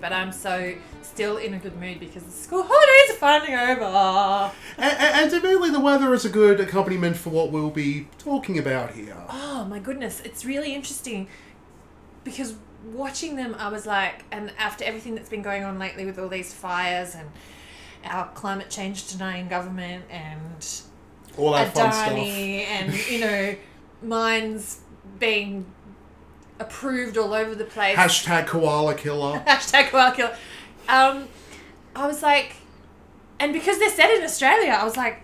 But I'm so still in a good mood because the school holidays are finally over. And, and admittedly, the weather is a good accompaniment for what we'll be talking about here. Oh my goodness, it's really interesting because watching them, I was like, and after everything that's been going on lately with all these fires and our climate change denying government and All that fun stuff. Adani and you know mines being approved all over the place. Hashtag koala killer. Hashtag koala killer. Um, I was like, and because they're set in Australia, I was like,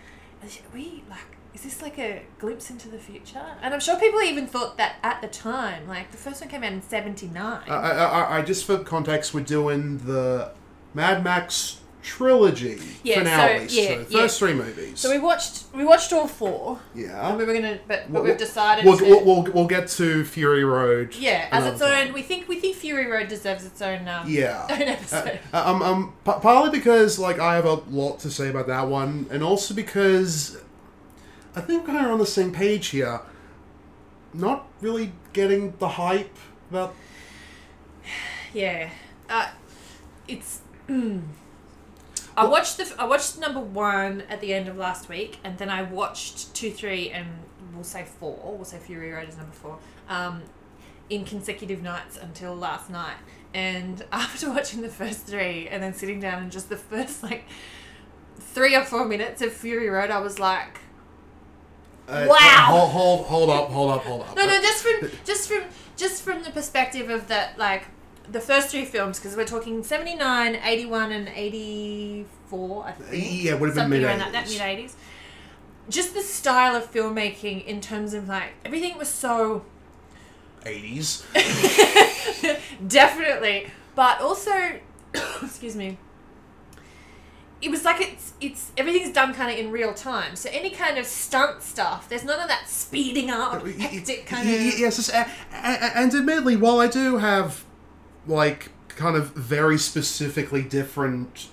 we like, is this like a glimpse into the future? And I'm sure people even thought that at the time. Like the first one came out in '79. I, I, I- I just for context, we're doing the Mad Max trilogy Yeah, so- finale. So, yeah, first yeah. three movies. so we watched we watched all four, yeah. and we were gonna, but, but We'll- we've decided We'll, to. we'll, we'll, we'll get to Fury Road. yeah, as its another own. time. We think we think Fury Road deserves its own. Um, Yeah. own episode. Uh, um, um, p- partly because like I have a lot to say about that one, and also because I think we're kind of on the same page here. Not really getting the hype about. Yeah, uh, it's. Mm. I watched the I watched number one at the end of last week, and then I watched two, three, and we'll say four. We'll say Fury Road is number four. Um, in consecutive nights until last night, and after watching the first three, and then sitting down and just the first like three or four minutes of Fury Road, I was like, Uh, Wow. Hold, hold, hold up, hold up, hold up. No, no, just from just from just from the perspective of that, like the first three films, because we're talking 79, 81, and 84, I think. Yeah, would have been Something around that, that mid-eighties. Just the style of filmmaking in terms of like everything was so 80s. definitely, but also, excuse me. It was like it's it's everything's done kind of in real time. So any kind of stunt stuff, there's none of that speeding up, hectic kind of. Yes, it's- a- a- and admittedly, while I do have like kind of very specifically different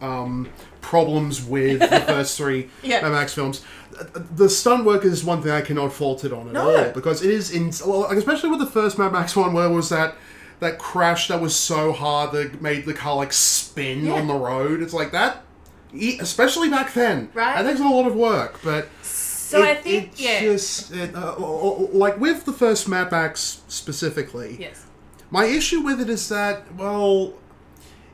um, problems with the first three Yeah. Mad Max films, the stunt work is one thing I cannot fault it on at No. all because it is in well, like, especially with the first Mad Max one where was that. That crash that was so hard that made the car like spin Yeah. on the road. It's like that, especially back then. Right. That takes a lot of work, but So I think it yeah. just it, uh, like with the first Mad Max specifically. yes. My issue with it is that well,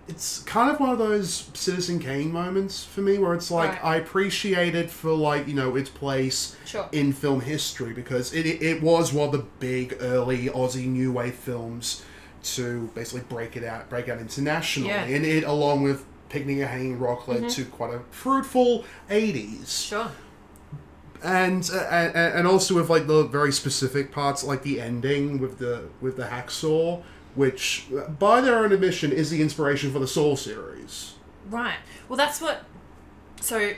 it's kind of one of those Citizen Kane moments for me where it's like Right. I appreciate it for like you know its place Sure. in film history because it, it, it was one of the big early Aussie new wave films to basically break it out break out internationally Yeah. and it along with Picnic at Hanging Rock led mm-hmm. to quite a fruitful 80s Sure. And uh, and also with like the very specific parts like the ending with the with the hacksaw which by their own admission is the inspiration for the Saw series Right. Well, that's what. So,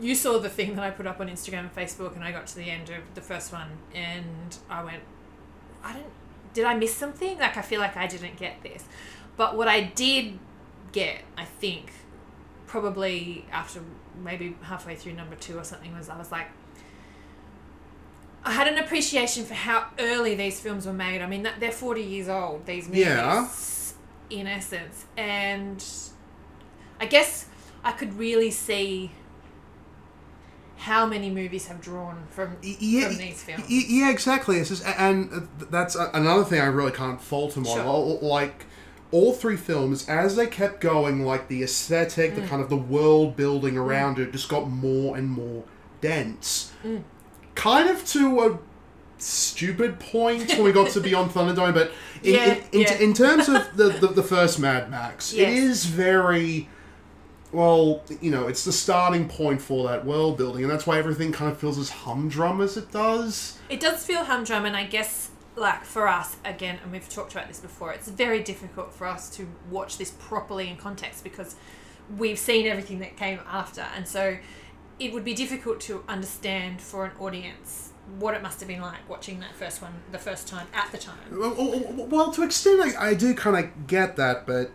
you saw the thing that I put up on Instagram and Facebook, and I got to the end of the first one, and I went, I didn't. Did I miss something? Like, I feel like I didn't get this. But what I did get, I think, probably after maybe halfway through number two or something, was I was like, I had an appreciation for how early these films were made. I mean, they're 40 years old, these movies, Yeah. in essence. And I guess I could really see how many movies have drawn from, yeah, from these films. yeah exactly it's just, and uh, that's another thing I really can't fault him on Sure. Like all three films as they kept going like the aesthetic Mm. the kind of the world building around it just got more and more dense Mm. Kind of to a stupid point when we got to Beyond Thunderdome, but in, Yeah, in, in, yeah. in terms of the, the, the first Mad Max, it Yes. is very. Well, you know, it's the starting point for that world building, and that's why everything kind of feels as humdrum as it does. It does feel humdrum, and I guess, like, for us, again, and we've talked about this before, it's very difficult for us to watch this properly in context because we've seen everything that came after. And so it would be difficult to understand for an audience what it must have been like watching that first one the first time at the time. Well, well, to an extent, I, I do kind of get that, but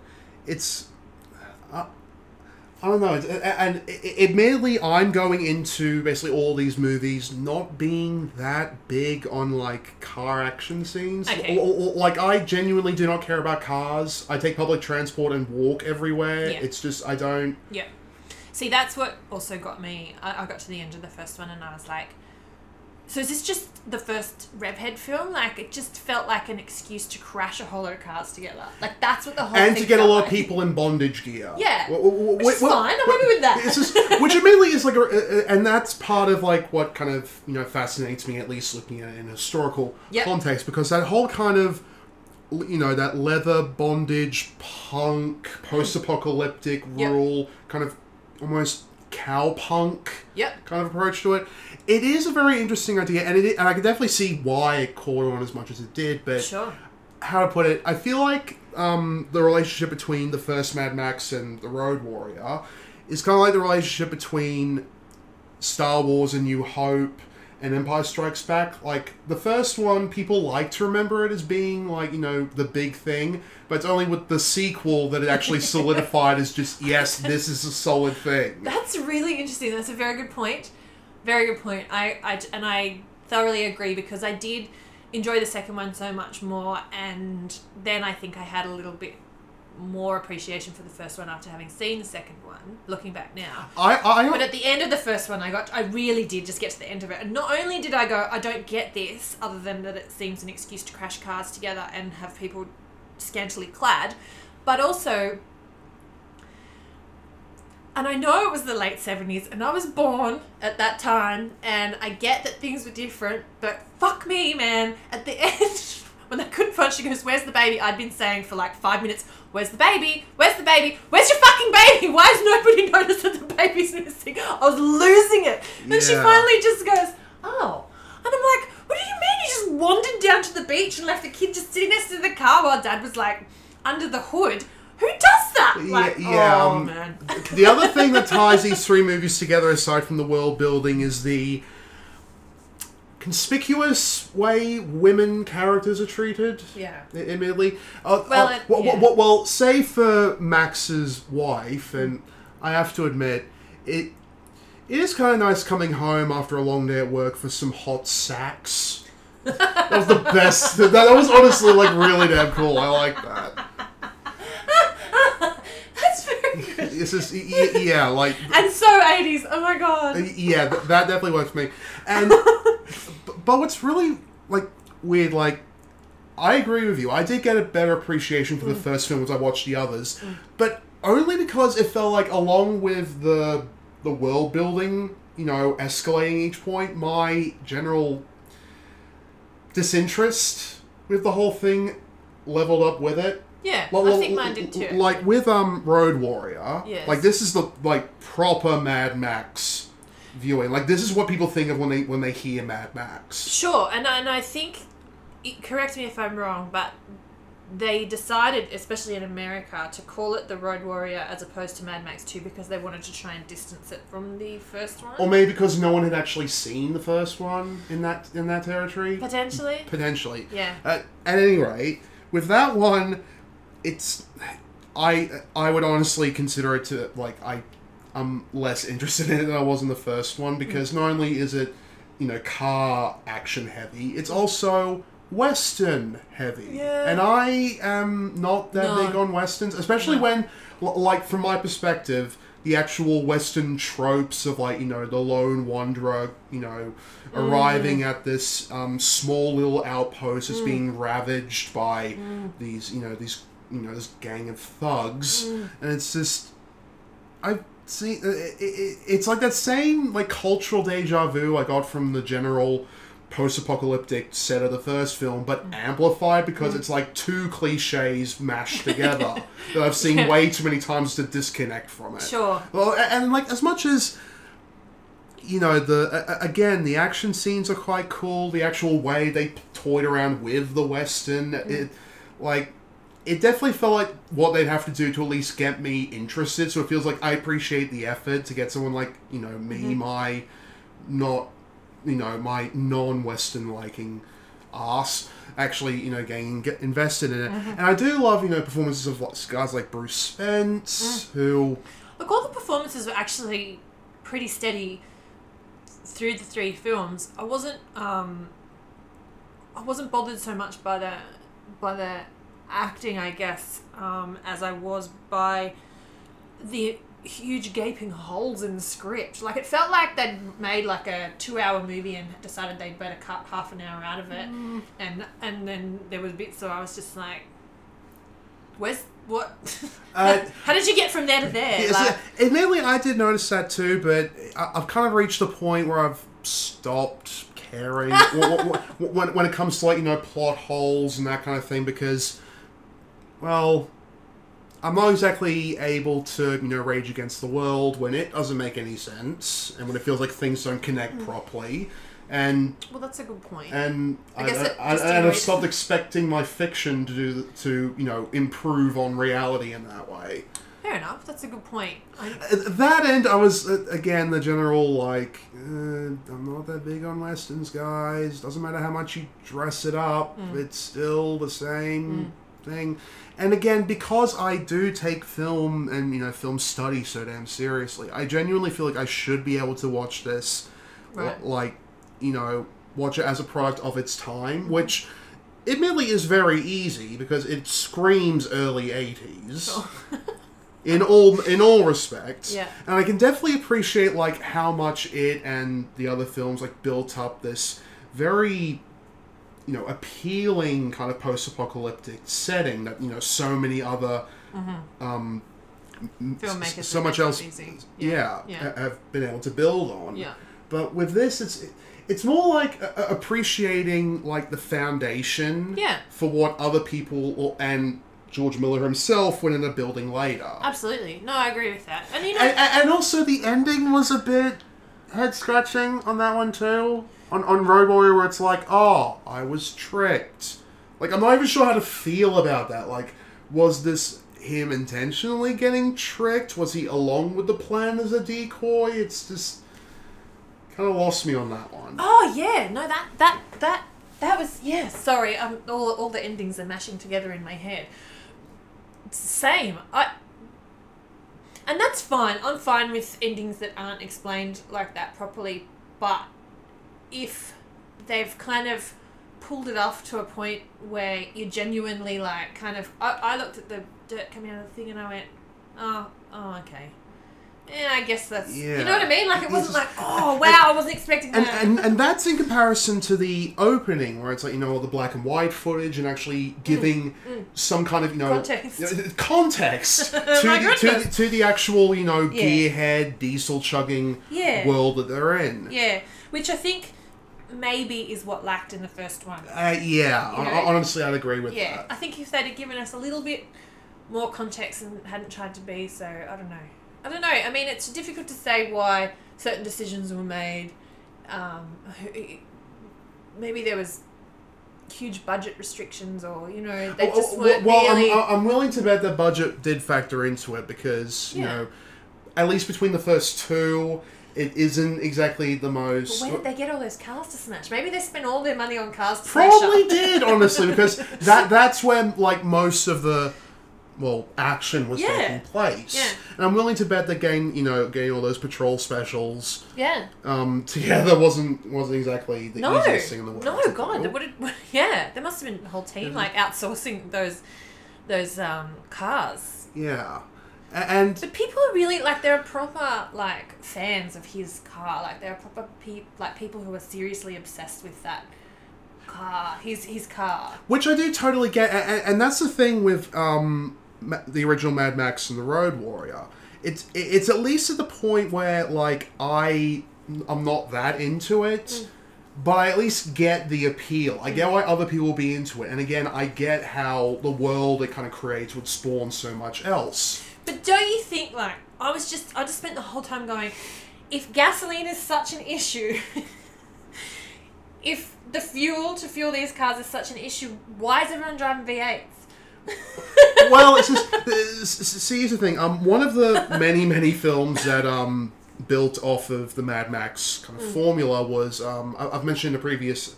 it's. Uh, I don't know. it's- And admittedly, I'm going into basically all these movies not being that big on like car action scenes. Okay. Or- or- or- like I genuinely do not care about cars. I take public transport and walk everywhere. Yeah. It's just I don't. Yeah. See, that's what also got me. I, I got to the end of the first one and I was like, so is this just the first Revhead film? Like, it just felt like an excuse to crash a whole lot of cars together. Like, that's what the whole and to get a lot of people in bondage gear. Yeah. Wh- wh- Which is fine, I'm happy with that. Just, which admittedly is like, a, and that's part of like what kind of you know fascinates me, at least looking at it in a historical Yep. context, because that whole kind of you know that leather bondage punk post-apocalyptic Yep. rural kind of almost cowpunk Yep. kind of approach to it. It is a very interesting idea, and it and I can definitely see why it caught on as much as it did. But Sure. how to put it, I feel like um, the relationship between the first Mad Max and the Road Warrior is kind of like the relationship between Star Wars and New Hope and Empire Strikes Back. Like the first one, people like to remember it as being like you know the big thing, but it's only with the sequel that it actually solidified as just yes, this is a solid thing. That's really interesting. That's a very good point. Very good point. I, I and I thoroughly agree because I did enjoy the second one so much more, and then I think I had a little bit more appreciation for the first one after having seen the second one. Looking back now, I I but at the end of the first one, I got I really did just get to the end of it, and not only did I go, I don't get this, other than that it seems an excuse to crash cars together and have people scantily clad, but also. And I know it was the late 70s, and I was born at that time, and I get that things were different, but fuck me, man. At the end, when they couldn't find, she goes, Where's the baby? I'd been saying for like five minutes, Where's the baby? Where's the baby? Where's your fucking baby? Why has nobody noticed that the baby's missing? I was losing it. And she finally just goes, Oh. And I'm like, What do you mean? You just wandered down to the beach and left the kid just sitting next to the car while dad was like under the hood? Who does that? Like, Yeah, yeah, oh um, man. the other thing that ties these three movies together, aside from the world building, is the conspicuous way women characters are treated. Yeah. Admittedly, uh, Well, uh, it- well, yeah. well, well, say for Max's wife, and I have to admit, it it is kind of nice coming home after a long day at work for some hot sax. that was the best. That, that was honestly like really damn cool. I like that. That's very good. It's just y- y- yeah, like And so 80s. Oh my god. yeah, th- that definitely works for me. And but what's really like weird, like I agree with you. I did get a better appreciation for the first film as I watched the others, but only because it felt like along with the the world building, you know, escalating each point, my general disinterest with the whole thing leveled up with it. Yeah, Well, I think mine did too. Like with um Road Warrior, Yes. like this is the like proper Mad Max viewing. Like this is what people think of when they when they hear Mad Max. Sure, and and I think, correct me if I'm wrong, but they decided, especially in America, to call it the Road Warrior as opposed to Mad Max Two because they wanted to try and distance it from the first one. Or maybe because no one had actually seen the first one in that in that territory. Potentially. Potentially. Yeah. At, at any rate, with that one, it's I I would honestly consider it to like I I'm less interested in it than I was in the first one because not only is it you know car action heavy, it's also western heavy. Yeah. And I am not that No. big on westerns, especially No. when l- like from my perspective the actual western tropes of like you know the lone wanderer you know mm. arriving at this um, small little outpost that's mm. being ravaged by mm. these you know these you know this gang of thugs and it's just i see uh, it, it, it's like that same like cultural deja vu i got from the general post-apocalyptic set of the first film but mm. amplified because mm. it's like two cliches mashed together that i've seen way too many times to disconnect from it Sure. well, and like as much as you know the again the action scenes are quite cool. The actual way they toyed around with the western, mm. it like it definitely felt like what they'd have to do to at least get me interested. So it feels like I appreciate the effort to get someone like you know me, mm-hmm. my not you know my non-western liking ass actually you know getting get invested in it mm-hmm. and i do love you know performances of like guys like bruce spence mm. who Look, all the performances were actually pretty steady through the three films. I wasn't um, I wasn't bothered so much by the by the acting, I guess, um, as I was by the huge gaping holes in the script. Like it felt like they'd made like a two-hour movie and decided they'd better cut half an hour out of it, and and then there was bits. So I was just like, "Where's what? Uh, How did you get from there to there?" Yes, Like, admittedly, I did notice that too, but I- I've kind of reached a point where I've stopped caring when, when, when it comes to like you know plot holes and that kind of thing because, well, I'm not exactly able to you know rage against the world when it doesn't make any sense and when it feels like things don't connect properly, and well, that's a good point. and I I, I, just and I've stopped expecting my fiction to do to you know improve on reality in that way. Fair enough. That's a good point. I, At that end, I was uh, again the general like uh, I'm not that big on westerns, guys. Doesn't matter how much you dress it up, Mm. it's still the same thing. And again, because I do take film and you know film study so damn seriously, I genuinely feel like I should be able to watch this, l- Right. like you know, watch it as a product of its time, which. Admittedly, is very easy because it screams early '80s in all in all respects. Yeah. And I can definitely appreciate like how much it and the other films like built up this very you know appealing kind of post-apocalyptic setting that you know so many other um Filmmakers so much else yeah, Yeah. Yeah. ha- have been able to build on yeah. but with this it's it's more like a- a- appreciating like the foundation Yeah. for what other people or, and George Miller himself went into building later. Absolutely. No, I agree with that. And you know, and and also the ending was a bit head scratching on that one too. On on Road Warrior, where it's like, oh, I was tricked. Like I'm not even sure how to feel about that. Like, was this him intentionally getting tricked? Was he along with the plan as a decoy? It's just kind of lost me on that one. oh yeah, no, that that that that was yeah. Sorry, um, all all the endings are mashing together in my head. Same. I. And that's fine. I'm fine with endings that aren't explained like that properly. But if they've kind of pulled it off to a point where you genuinely like kind of I, I looked at the dirt coming out of the thing and I went, Oh, oh okay. Yeah, I guess that's you know what I mean? Like it wasn't like, oh wow, I wasn't expecting and, that. and and that's in comparison to the opening where it's like you know all the black and white footage and actually giving some kind of you know Mm, Context. context to, the, to, the, to the actual you know Yeah. gearhead diesel chugging Yeah. world that they're in yeah, which I think maybe is what lacked in the first one. uh, yeah You know? hon- honestly I'd agree with Yeah, that I think if they'd have given us a little bit more context and hadn't tried to be so, I don't know. I don't know. I mean, it's difficult to say why certain decisions were made. Um, maybe there was huge budget restrictions, or you know, they just weren't well really. I'm, I'm willing to bet the budget did factor into it because you know at least between the first two it isn't exactly the most Where did they get all those cars to smash? Maybe they spent all their money on cars to smash Probably did, honestly, because that that's when like most of the well action was Yeah. taking place. Yeah. And I'm willing to bet that getting you know getting all those patrol specials Yeah. um, together wasn't wasn't exactly the No, easiest thing in the world. no, God, there would yeah, there must have been a whole team like outsourcing those, those um, cars. Yeah, and But people are really like they're proper like fans of his car. Like they're proper pe- like people who are seriously obsessed with that car. His his car. which I do totally get, and, and that's the thing with um, Ma- the original Mad Max and the Road Warrior. It's it's at least at the point where like I I'm not that into it, hmm. but I at least get the appeal. I get hmm. why other people will be into it, and again, I get how the world it kind of creates would spawn so much else. But don't you think like I was just I just spent the whole time going, if gasoline is such an issue. If the fuel to fuel these cars is such an issue, why is everyone driving V8s? Well, it's just s- see here's the thing. Um, one of the many many films that um built off of the Mad Max kind of formula was um I- I've mentioned in a previous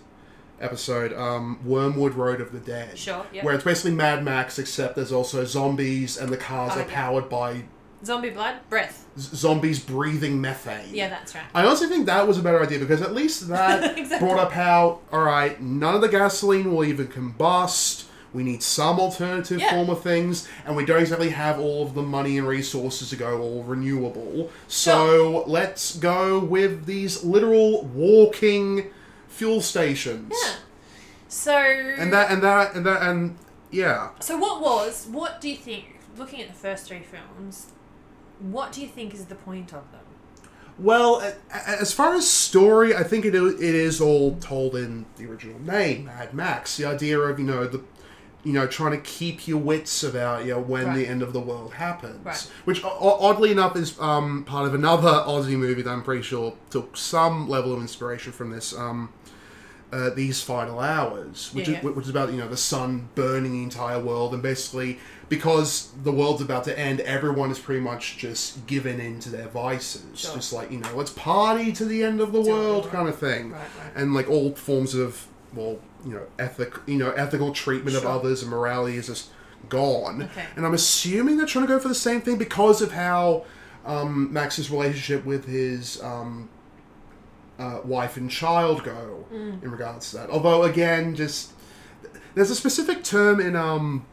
episode um Wyrmwood Road of the Dead. Sure, yeah. Where it's basically Mad Max except there's also zombies and the cars Oh, are yeah. powered by Zombie blood, breath. Z- zombies breathing methane. Yeah, that's right. I honestly think that was a better idea because at least that Exactly. brought up how, all right, none of the gasoline will even combust. We need some alternative Yeah. form of things, and we don't exactly have all of the money and resources to go all renewable. So let's go with these literal walking fuel stations. Yeah. So. And that, and that, and that, and yeah. So what was? What do you think? Looking at the first three films, what do you think is the point of them? Well, as far as story, I think it it is all told in the original name, Mad Max. The idea of you know the, you know, trying to keep your wits about you know, when Right. the end of the world happens. Right. Which oddly enough is um, part of another Aussie movie that I'm pretty sure took some level of inspiration from this. Um, uh, these final hours, which Yeah, is which is about you know the sun burning the entire world, and basically because the world's about to end, everyone is pretty much just given in to their vices, Sure. just like you know, let's party to the end of the world right. kind of thing, Right, right. and like all forms of well, you know, ethic, you know, ethical treatment Sure. of others and morality is just gone. Okay. And I'm assuming they're trying to go for the same thing because of how um, Max's relationship with his um, uh, wife and child go Mm. in regards to that. Although again, just there's a specific term in um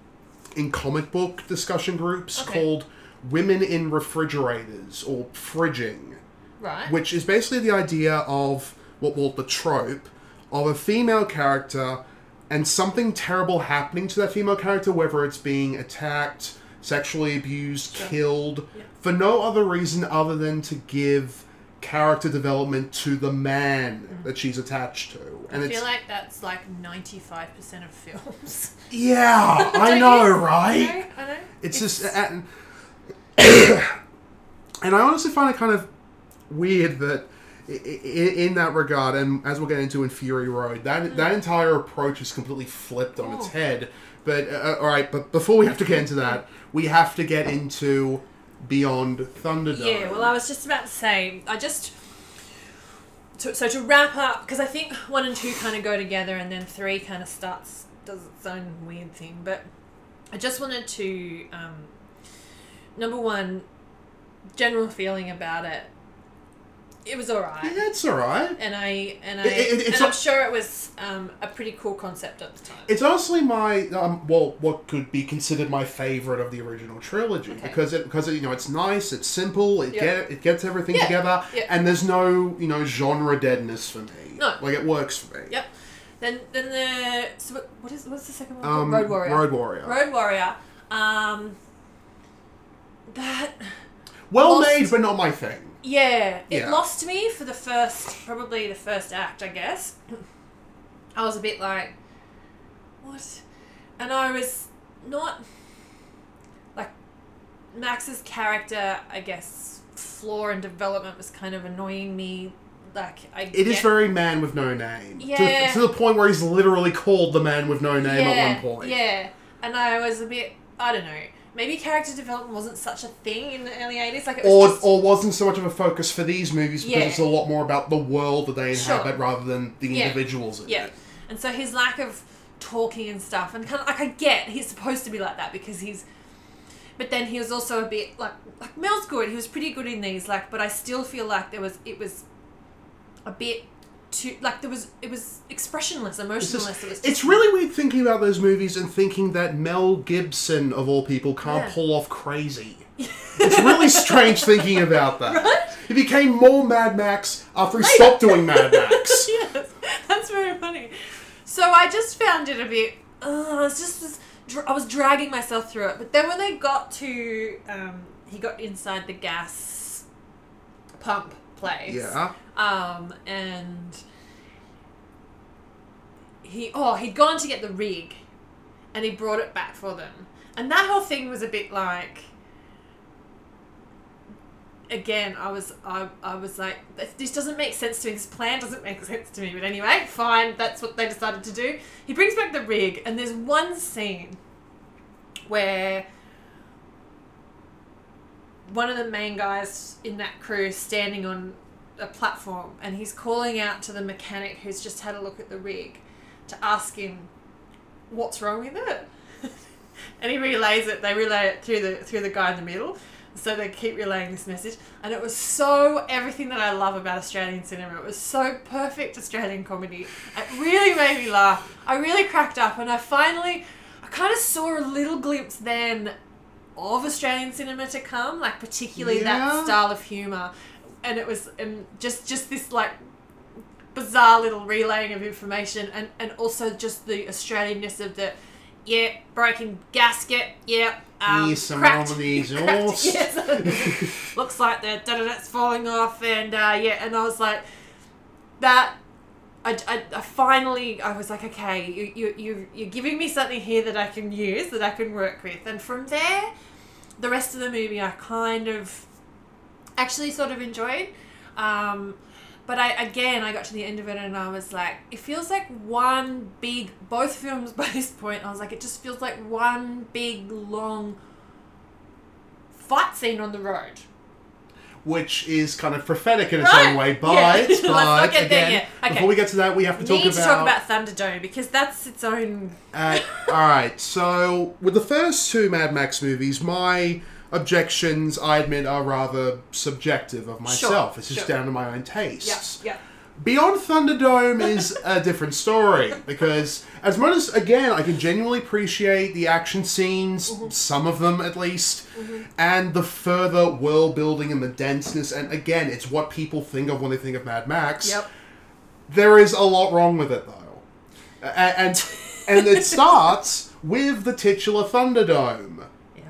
in comic book discussion groups Okay. called women in refrigerators or fridging, Right. which is basically the idea of what well the trope of a female character and something terrible happening to that female character, whether it's being attacked, sexually abused, killed, Yeah. for no other reason other than to give character development to the man mm-hmm. that she's attached to. And I it's feel like that's like ninety five percent of films. yeah, I know, you? right? I know. I know. It's, just and, and I honestly find it kind of weird that in that regard, and as we'll get into in Fury Road, that that entire approach is completely flipped on its Oh. head. But uh, all right, but before we have to get into that, we have to get into Beyond Thunderdome. Yeah, well, I was just about to say, I just. To, so to wrap up, because I think one and two kind of go together, and then three kind of starts does its own weird thing. But I just wanted to, um, number one, general feeling about it. It was alright, yeah, it's all right. and I and I It- it- and I'm a- sure it was um, a pretty cool concept at the time. It's honestly my um, well, what could be considered my favorite of the original trilogy Okay. because it because it, you know it's nice, it's simple, it Yeah. get it gets everything Yeah, together, yeah. and there's no you know genre deadness for me. No. like it works for me. Yep. Then then the so what- what is what's the second one? Um, Road Warrior. Road Warrior. Road Warrior. Um, that well Lost- made, but not my thing. yeah, it Yeah. lost me for the first probably the first act, I guess. I was a bit like, what? And I was not like Max's character. I guess flaw and development was kind of annoying me. Like I It is get- very man with no name. To- Yeah. To, the point where he's literally called the man with no name yeah, at one point. Yeah, and I was a bit, I don't know, maybe character development wasn't such a thing in the early 80s. Like, it was Or, just, or wasn't so much of a focus for these movies because Yeah. it's a lot more about the world that they Sure. inhabit rather than the Yeah. individuals in yeah. it. And so his lack of talking and stuff, and kind of, like, I get he's supposed to be like that because he's, but then he was also a bit, like, like Mel's good, he was pretty good in these, like, but I still feel like there was, it was a bit too, like, there was, it was expressionless, It's, emotionless. just- it was it's really weird thinking about those movies and thinking that Mel Gibson, of all people, can't Yeah. pull off crazy. it's really strange thinking about that. Right? He became more Mad Max after he Later. stopped doing Mad Max. yes, that's very funny. So I just found it a bit. Uh, I was just dr- I was dragging myself through it, but then when they got to, um, he got inside the gas pump place. Yeah. Um, and he oh he'd gone to get the rig, and he brought it back for them, and that whole thing was a bit like. Again, I was I, I was like, this- this doesn't make sense to me. This plan doesn't make sense to me. But anyway, fine. That's what they decided to do. He brings back the rig, and there's one scene where one of the main guys in that crew standing on a platform and he's calling out to the mechanic who's just had a look at the rig to ask him what's wrong with it. and he relays it, they relay it through the through the guy in the middle. so they keep relaying this message, and it was so everything that I love about Australian cinema. It was so perfect Australian comedy. It really made me laugh. I really cracked up, and I finally, I kind of saw a little glimpse then of Australian cinema to come, like particularly Yeah. that style of humor, and it was and just just this like bizarre little relaying of information, and and also just the Australianness of the. Yeah, broken gasket. Yeah, um, Yes, some cracked, on the cracked- yes. looks like the da da da's falling off, and uh, yeah, and I was like, that. I, I, I finally I was like, okay, you you you you're giving me something here that I can use that I can work with, and from there, the rest of the movie I kind of actually sort of enjoyed. Um, but I again I got to the end of it and I was like, it feels like one big both films by this point. I was like, it just feels like one big long fight scene on the road. Which is kind of prophetic in its Right. own way. But, Yeah. Let's but not get there again. Okay. before we get to that, we have to talk Need to talk about. about Thunderdome because that's its own. Uh, all right, so with the first two Mad Max movies, my objections, I admit, are rather subjective of myself. it's just sure. down to my own tastes. yeah. Beyond Thunderdome is a different story because, as much as again, I can genuinely appreciate the action scenes, Mm-hmm. some of them at least, and the further world building and the denseness. And again, it's what people think of when they think of Mad Max. Yep. There is a lot wrong with it though, A- and and it starts with the titular Thunderdome. Yeah.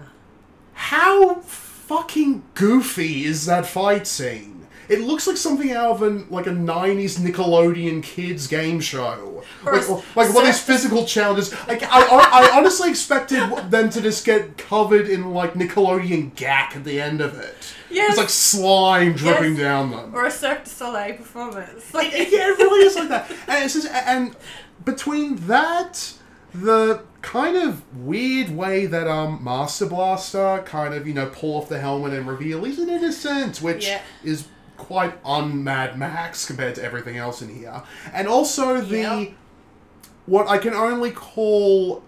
How fucking goofy is that fight scene? It looks like something out of an like a '90s Nickelodeon kids game show, Or like, a like one of these physical challenges. Like I, I, I honestly expected them to just get covered in like Nickelodeon Gak at the end of it. Yes. It's like slime dripping Yes. down them. Or a Cirque du Soleil performance. Like, yeah, it really is like that. And it's just, and between that, the kind of weird way that um Master Blaster kind of you know pull off the helmet and reveal he's an innocent, which Yeah. is quite un Mad Max compared to everything else in here, and also the Yeah. what I can only call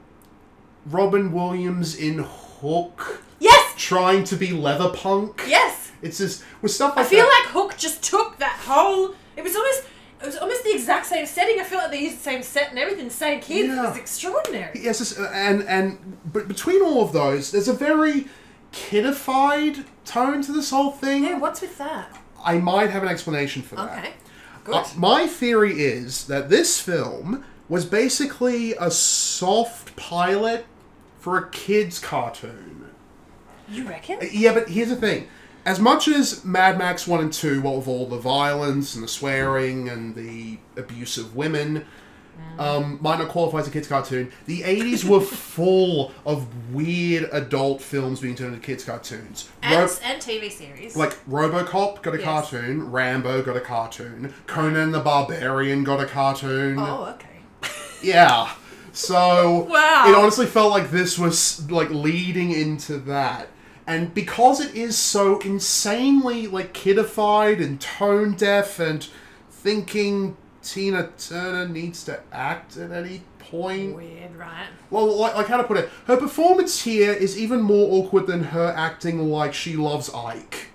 Robin Williams in Hook yes! trying to be leather punk. Yes! It's just with stuff I feel that. like Hook just took that whole. It was almost. It was almost the exact same setting. I feel like they used the same set and everything, the same kids. It was extraordinary. Yes, it's- uh, and and but between all of those, there's a very kidified tone to this whole thing. Yeah, what's with that? I might have an explanation for that. Okay. Good. Uh, my theory is that this film was basically a soft pilot for a kids' cartoon. you reckon? Yeah, but here's the thing. As much as Mad Max 1 and 2, what with all the violence and the swearing and the abuse of women, um, might not qualify as a kids' cartoon, the 80s were full of weird adult films being turned into kids' cartoons. And, Ro- and TV series. like Robocop got a Yes. cartoon, Rambo got a cartoon, Conan the Barbarian got a cartoon. oh, okay. Yeah. So Wow. it honestly felt like this was like leading into that. And because it is so insanely like kidified and tone deaf and thinking Tina Turner needs to act at any point. Weird, right? Well, like, like how to put it, her performance here is even more awkward than her acting like she loves Ike.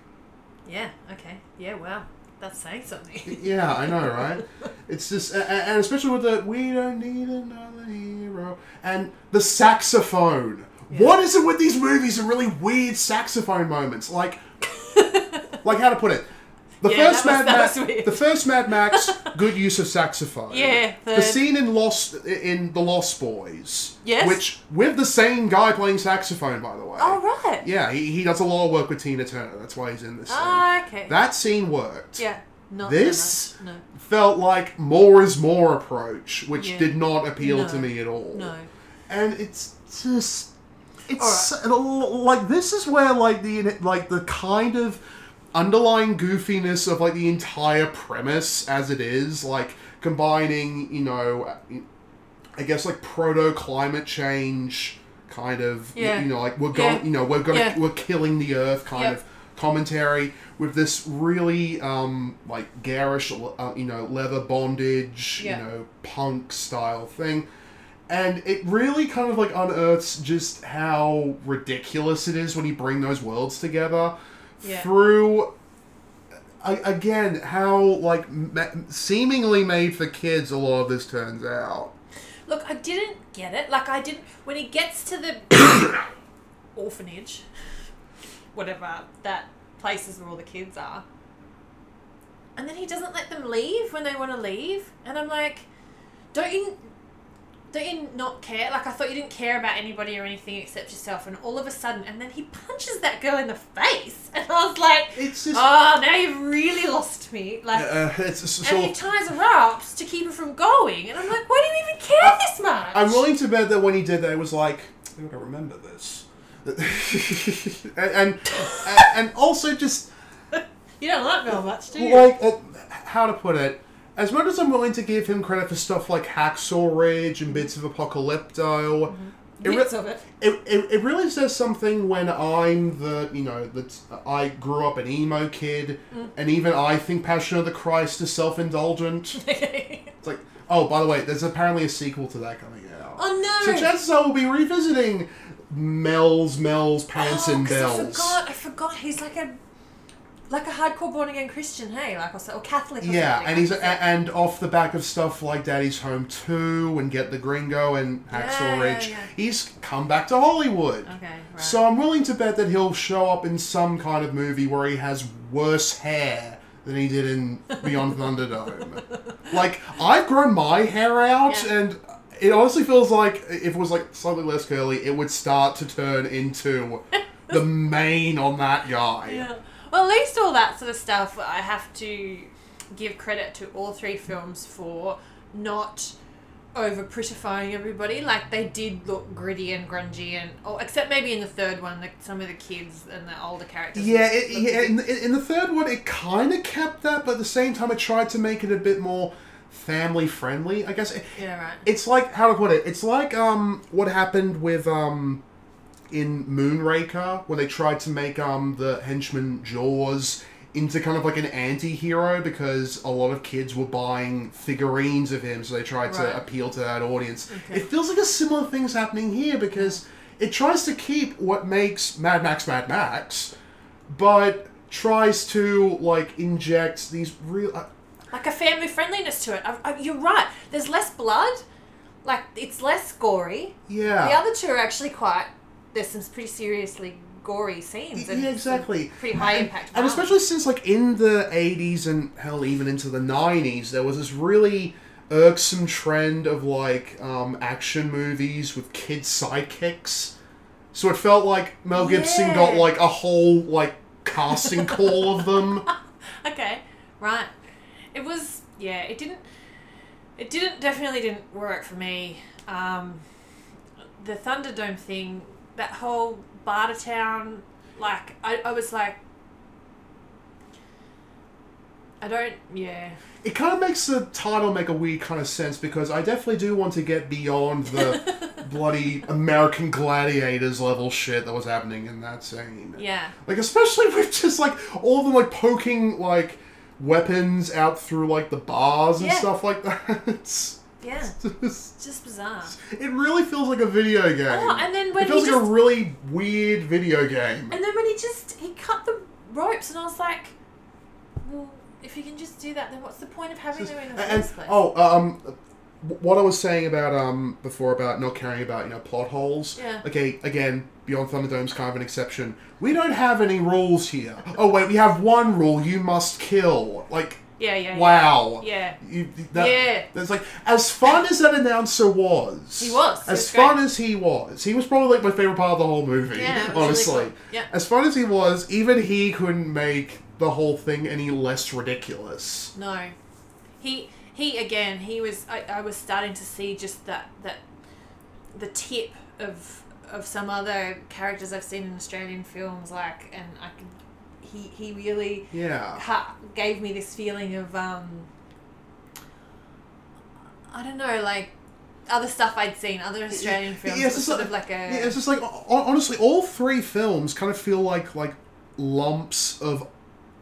Yeah, okay. Yeah, Well, That's saying something. Yeah, I know, right? It's just, a- and especially with the "We don't need another hero" and the saxophone. What is it with these movies and really weird saxophone moments? Like, like how to put it? The Yeah, first Mad Max, the first Mad Max, good use of saxophone. Yeah, the, the- scene in Lost in the Lost Boys. Yes. which with the same guy playing saxophone, by the way. oh, right. Yeah, he, he does a lot of work with Tina Turner. That's why he's in this. Ah, okay. That scene worked yeah. Not This- much. felt like more is more approach, which Yeah. did not appeal No. to me at all. No. No. And it's just it's like this is where like the like the kind of underlying goofiness of like the entire premise as it is like combining you know i guess like proto climate change kind of Yeah. you know like we're going Yeah. you know we're gonna Yeah. we're killing the earth kind Yep. of commentary with this really um like garish uh, you know leather bondage you know punk style thing and it really kind of like unearths just how ridiculous it is when you bring those worlds together Yeah. through again how like seemingly made for kids a lot of this turns out Look, I didn't get it. Like I didn't when he gets to the orphanage, whatever that places where all the kids are, and then he doesn't let them leave when they want to leave, and I'm like, don't you? Don't you not care? Like I thought you didn't care about anybody or anything except yourself, and all of a sudden, and then he punches that girl in the face, and I was like, it's just "Oh, now you've really lost me!" Like, uh, it's just and he ties her up to keep her from going. And I'm like, why do you even care this much? I'm willing to bet that when he did that, it was like, I think I remember this. and, and and also just You don't like Mel much, do you? like uh, how to put it. As much as I'm willing to give him credit for stuff like Hacksaw Ridge and bits of Apocalypto, it, re- of it. it, it, it really says something when I'm the you know that I grew up an emo kid, Mm. and even I think Passion of the Christ is self indulgent. It's like, oh, by the way, there's apparently a sequel to that coming out. oh no! So chances are we'll be revisiting Mel's, Mel's, Pants oh, and 'cause I forgot. I forgot. He's like a like a hardcore born again Christian, hey, like or, so, or Catholic. Or Yeah, and he's a, and off the back of stuff like Daddy's Home 2 and Get the Gringo and Hacksaw Yeah, yeah, Ridge, yeah. he's come back to Hollywood. Okay, right. So I'm willing to bet that he'll show up in some kind of movie where he has worse hair than he did in Beyond Thunderdome. Like I've grown my hair out and it honestly feels like if it was like slightly less curly, it would start to turn into the mane on that guy. Well, at least all that sort of stuff, I have to give credit to all three films for not over prettifying everybody. Like they did look gritty and grungy, and oh, except maybe in the third one, the, some of the kids and the older characters. Yeah, it, yeah. In, the- in the third one, it kind of kept that, but at the same time, it tried to make it a bit more family friendly. I guess it, yeah, right. it's like how to put it. It's like um what happened with um in Moonraker when they tried to make um the henchman Jaws into kind of like an anti-hero because a lot of kids were buying figurines of him so they tried to appeal to that audience. Okay. It feels like a similar thing's happening here because it tries to keep what makes Mad Max Mad Max but tries to like inject these real uh, like a family friendliness to it. I, I, you're right. There's less blood. Like it's less gory. yeah The other two are actually quite. There's some pretty seriously gory scenes. and Yeah, exactly. Pretty high And- impact. And especially since, like, in the 80s and hell, even into the 90s, there was this really irksome trend of, like, um, action movies with kid sidekicks. So it felt like Mel Gibson got, like, a whole, like, casting call of them. Okay, right. It was yeah. It didn't. It didn't definitely didn't work for me. Um, the Thunderdome thing, that whole Barter Town, like I, I was like, I don't. Yeah. It kind of makes the title make a weird kind of sense because I definitely do want to get beyond the bloody American Gladiators level shit that was happening in that scene. Yeah. Like especially with just like all of them like poking like weapons out through like the bars and Yeah. stuff like that. It's Yeah. just, It's just bizarre. it really feels like a video game. Oh, and then when it feels he like just a really weird video game. And then when he just he cut the ropes, and I was like, well, if you can just do that, then what's the point of having them in the And, first place? oh, um, what I was saying about um before about not caring about you know plot holes. Yeah. Okay, again, Beyond Thunderdome's kind of an exception. We don't have any rules here. Oh wait, we have one rule: you must kill. Like, yeah, yeah, yeah. wow. Yeah. You, that, Yeah. That's like as fun as that announcer was. He was. As was fun great. as he was, he was probably like my favorite part of the whole movie. Yeah, was really honestly. cool. Yeah. As fun as he was, even he couldn't make the whole thing any less ridiculous. No, he he again. He was. I, I was starting to see just that that the tip of of some other characters I've seen in Australian films, like, and I can. He he really Yeah. ha- gave me this feeling of um. I don't know, like other stuff I'd seen, other Australian Yeah, films. yeah, it's just sort of like a Yeah, it's just like honestly, all three films kind of feel like like lumps of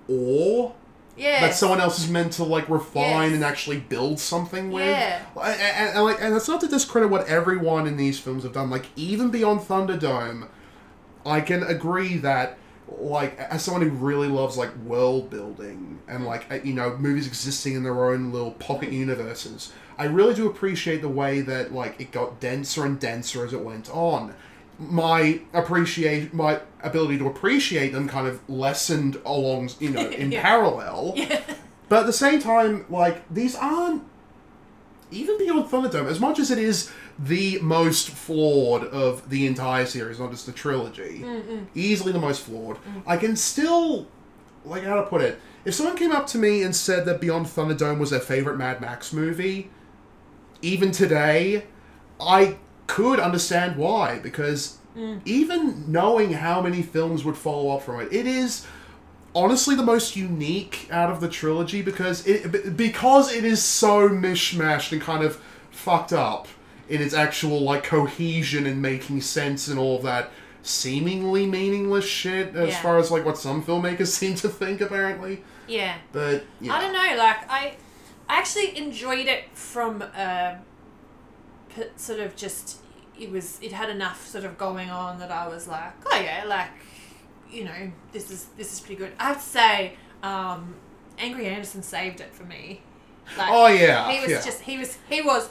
Yeah. that someone else is meant to like refine Yes. and actually build something with. Yeah. And, and, and, like, and that's not to discredit what everyone in these films have done. Like even beyond Thunderdome, I can agree that like as someone who really loves like world building and like uh, you know movies existing in their own little pocket universes, I really do appreciate the way that like it got denser and denser as it went on. My appreciate my ability to appreciate them kind of lessened along you know in Yeah. parallel. But at the same time, like these aren't even beyond Thunderdome, as much as it is the most flawed of the entire series, not just the trilogy, easily the most flawed. Mm. I can still, like, how to put it? If someone came up to me and said that Beyond Thunderdome was their favorite Mad Max movie, even today, I could understand why because mm. even knowing how many films would follow up from it, it is honestly the most unique out of the trilogy because it because it is so mishmashed and kind of fucked up in its actual like cohesion and making sense and all of that seemingly meaningless shit as Yeah. far as like what some filmmakers seem to think apparently Yeah. but yeah. I don't know. Like I, I actually enjoyed it from a p- sort of just it was it had enough sort of going on that I was like, oh yeah, like you know this is this is pretty good. I have to say, um, Angry Anderson saved it for me. Like, oh yeah he was yeah. just he was he was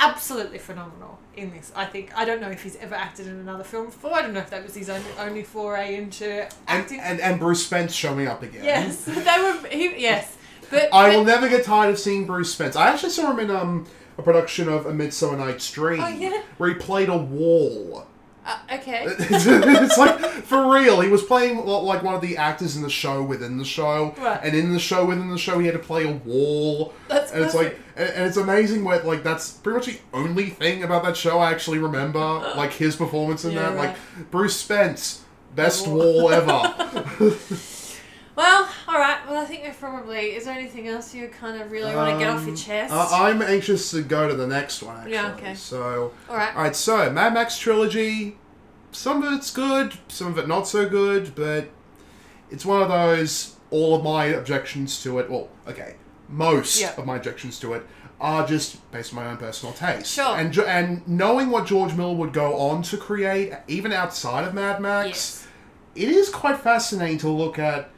absolutely phenomenal in this. I think I don't know if he's ever acted in another film before. I don't know if that was his only, only foray into and, acting. and and Bruce Spence showing up again yes, they were. He, yes, but I but- will never get tired of seeing Bruce Spence. I actually saw him in um a production of A Midsummer Night's Dream, Oh, yeah? where he played a wall. Uh, okay. it's, like for real. He was playing like one of the actors in the show within the show, Right. and in the show within the show, he had to play a wall. That's and it's like, and, and it's amazing what like that's pretty much the only thing about that show I actually remember, like his performance in Yeah, that. right. Like Bruce Spence, best wall. wall ever. Well, all right. Well, I think we've probably. Is there anything else you kind of really want to get off your Um, chest? uh, I'm anxious to go to the next one. Actually, Yeah, okay. So. all right. Alright, so Mad Max trilogy, some of it's good, some of it not so good, but it's one of those, all of my objections to it, well, okay, most Yeah. of my objections to it are just based on my own personal taste. Sure. And, and knowing what George Miller would go on to create, even outside of Mad Max, Yes. it is quite fascinating to look at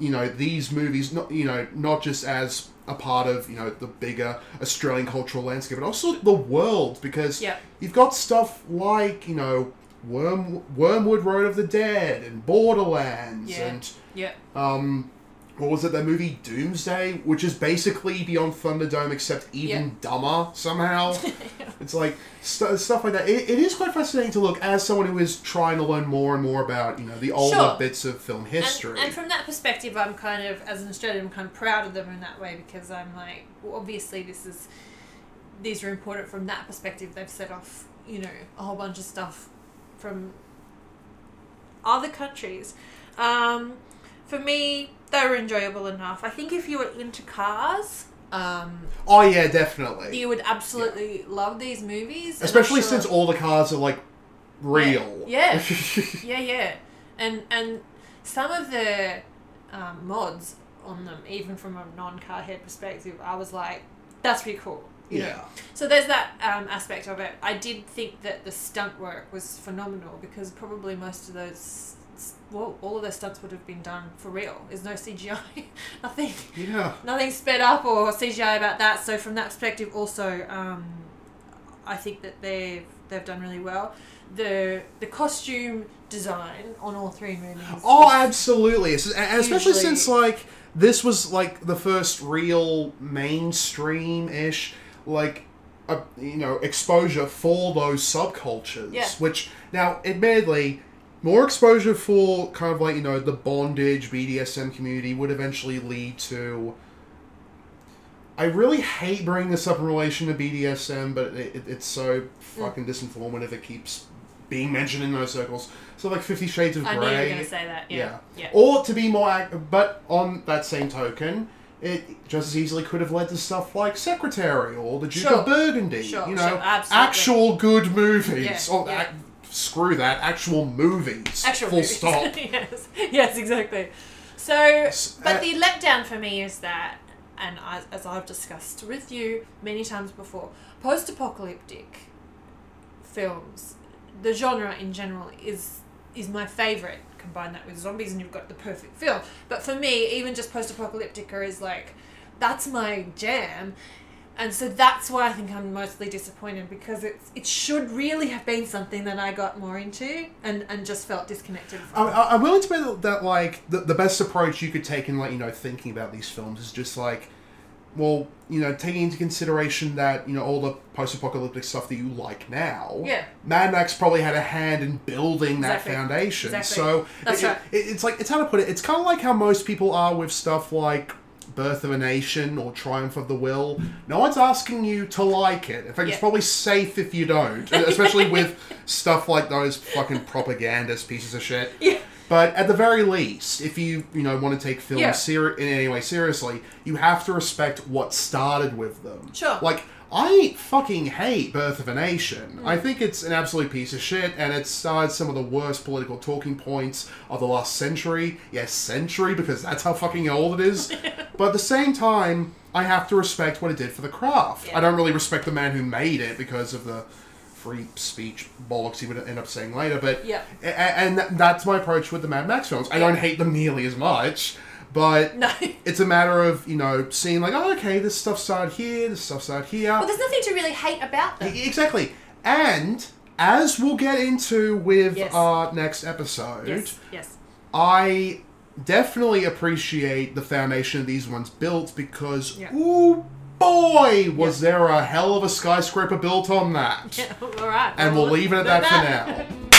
you know these movies not you know not just as a part of you know the bigger Australian cultural landscape but also the world because Yeah. you've got stuff like you know Worm Wyrmwood Road of the Dead and Borderlands Yeah. and Yeah. um what was it that movie Doomsday which is basically Beyond Thunderdome except even Yeah. dumber somehow it's like st- stuff like that it, it is quite fascinating to look as someone who is trying to learn more and more about you know the older Sure. bits of film history And, and from that perspective, I'm kind of, as an Australian, I'm kind of proud of them in that way because I'm like, well, obviously, this is, these are important from that perspective. They've set off, you know, a whole bunch of stuff from other countries. Um, for me, they were enjoyable enough. I think if you were into cars, um, oh yeah definitely you would absolutely love these movies. especially sure- since all the cars are like real Yeah. Yeah, yeah, and and some of the um, mods on them, even from a non-car head perspective, I was like, that's pretty cool. know? yeah So there's that um, aspect of it. I did think that the stunt work was phenomenal because probably most of those, well, all of those stunts would have been done for real. There's no CGI, nothing, yeah nothing sped up or CGI about that. So from that perspective, also, um, I think that they've they've done really well. The the costume design on all three movies. Oh, absolutely. Especially since like this was like the first real mainstream-ish like uh, you know exposure for those subcultures. Yeah. Which now, admittedly, more exposure for kind of like you know the bondage BDSM community would eventually lead to. I really hate bringing this up in relation to BDSM, but it, it, it's so mm. fucking disinformative. It keeps being mentioned in those circles. So like Fifty Shades of I Grey. knew you were going to say that. Yeah. Yeah. Or to be more, ac- but on that same token, it just as easily could have led to stuff like Secretary or The Duke Sure. of Burgundy. Sure, you know, sure, actual good movies. Yeah, or yeah. ac- screw that, actual movies. Actual Full movies. stop. yes. Yes, exactly. So, but uh, the letdown for me is that, and as, as I've discussed with you many times before, post-apocalyptic films, the genre in general is is my favorite. Combine that with zombies, and you've got the perfect film. But for me, even just post-apocalyptica is like, that's my jam. And so that's why I think I'm mostly disappointed because it's it should really have been something that I got more into and, and just felt disconnected from. I, I- I'm willing to bet that like the, the best approach you could take in like you know thinking about these films is just like, well you know taking into consideration that you know all the post-apocalyptic stuff that you like now. Yeah. Mad Max probably had a hand in building that foundation. Exactly. So That's it- right. it- it's like it's how to put it. It's kind of like how most people are with stuff like. Birth of a Nation or Triumph of the Will. No one's asking you to like it. In fact, Yeah. it's probably safe if you don't, especially with stuff like those fucking propagandist pieces of shit. Yeah. But at the very least, if you you know want to take films Yeah. seri- in any way seriously, you have to respect what started with them. Sure. Like I fucking hate Birth of a Nation. Mm. I think it's an absolute piece of shit, and it started some of the worst political talking points of the last century. Yes, century because that's how fucking old it is. but at the same time, I have to respect what it did for the craft. Yeah. I don't really respect the man who made it because of the free speech bollocks he would end up saying later. But Yeah. and that's my approach with the Mad Max films. I don't hate them nearly as much, but No. it's a matter of you know seeing like, oh, okay, this stuff started here, this stuff started here. Well, there's nothing to really hate about them. E- exactly, and as we'll get into with Yes. our next episode, Yes. Yes. I definitely appreciate the foundation of these ones built because, Yeah. ooh boy, was there a hell of a skyscraper built on that. Yeah, all right. And we'll Well, leave it at no, that for now.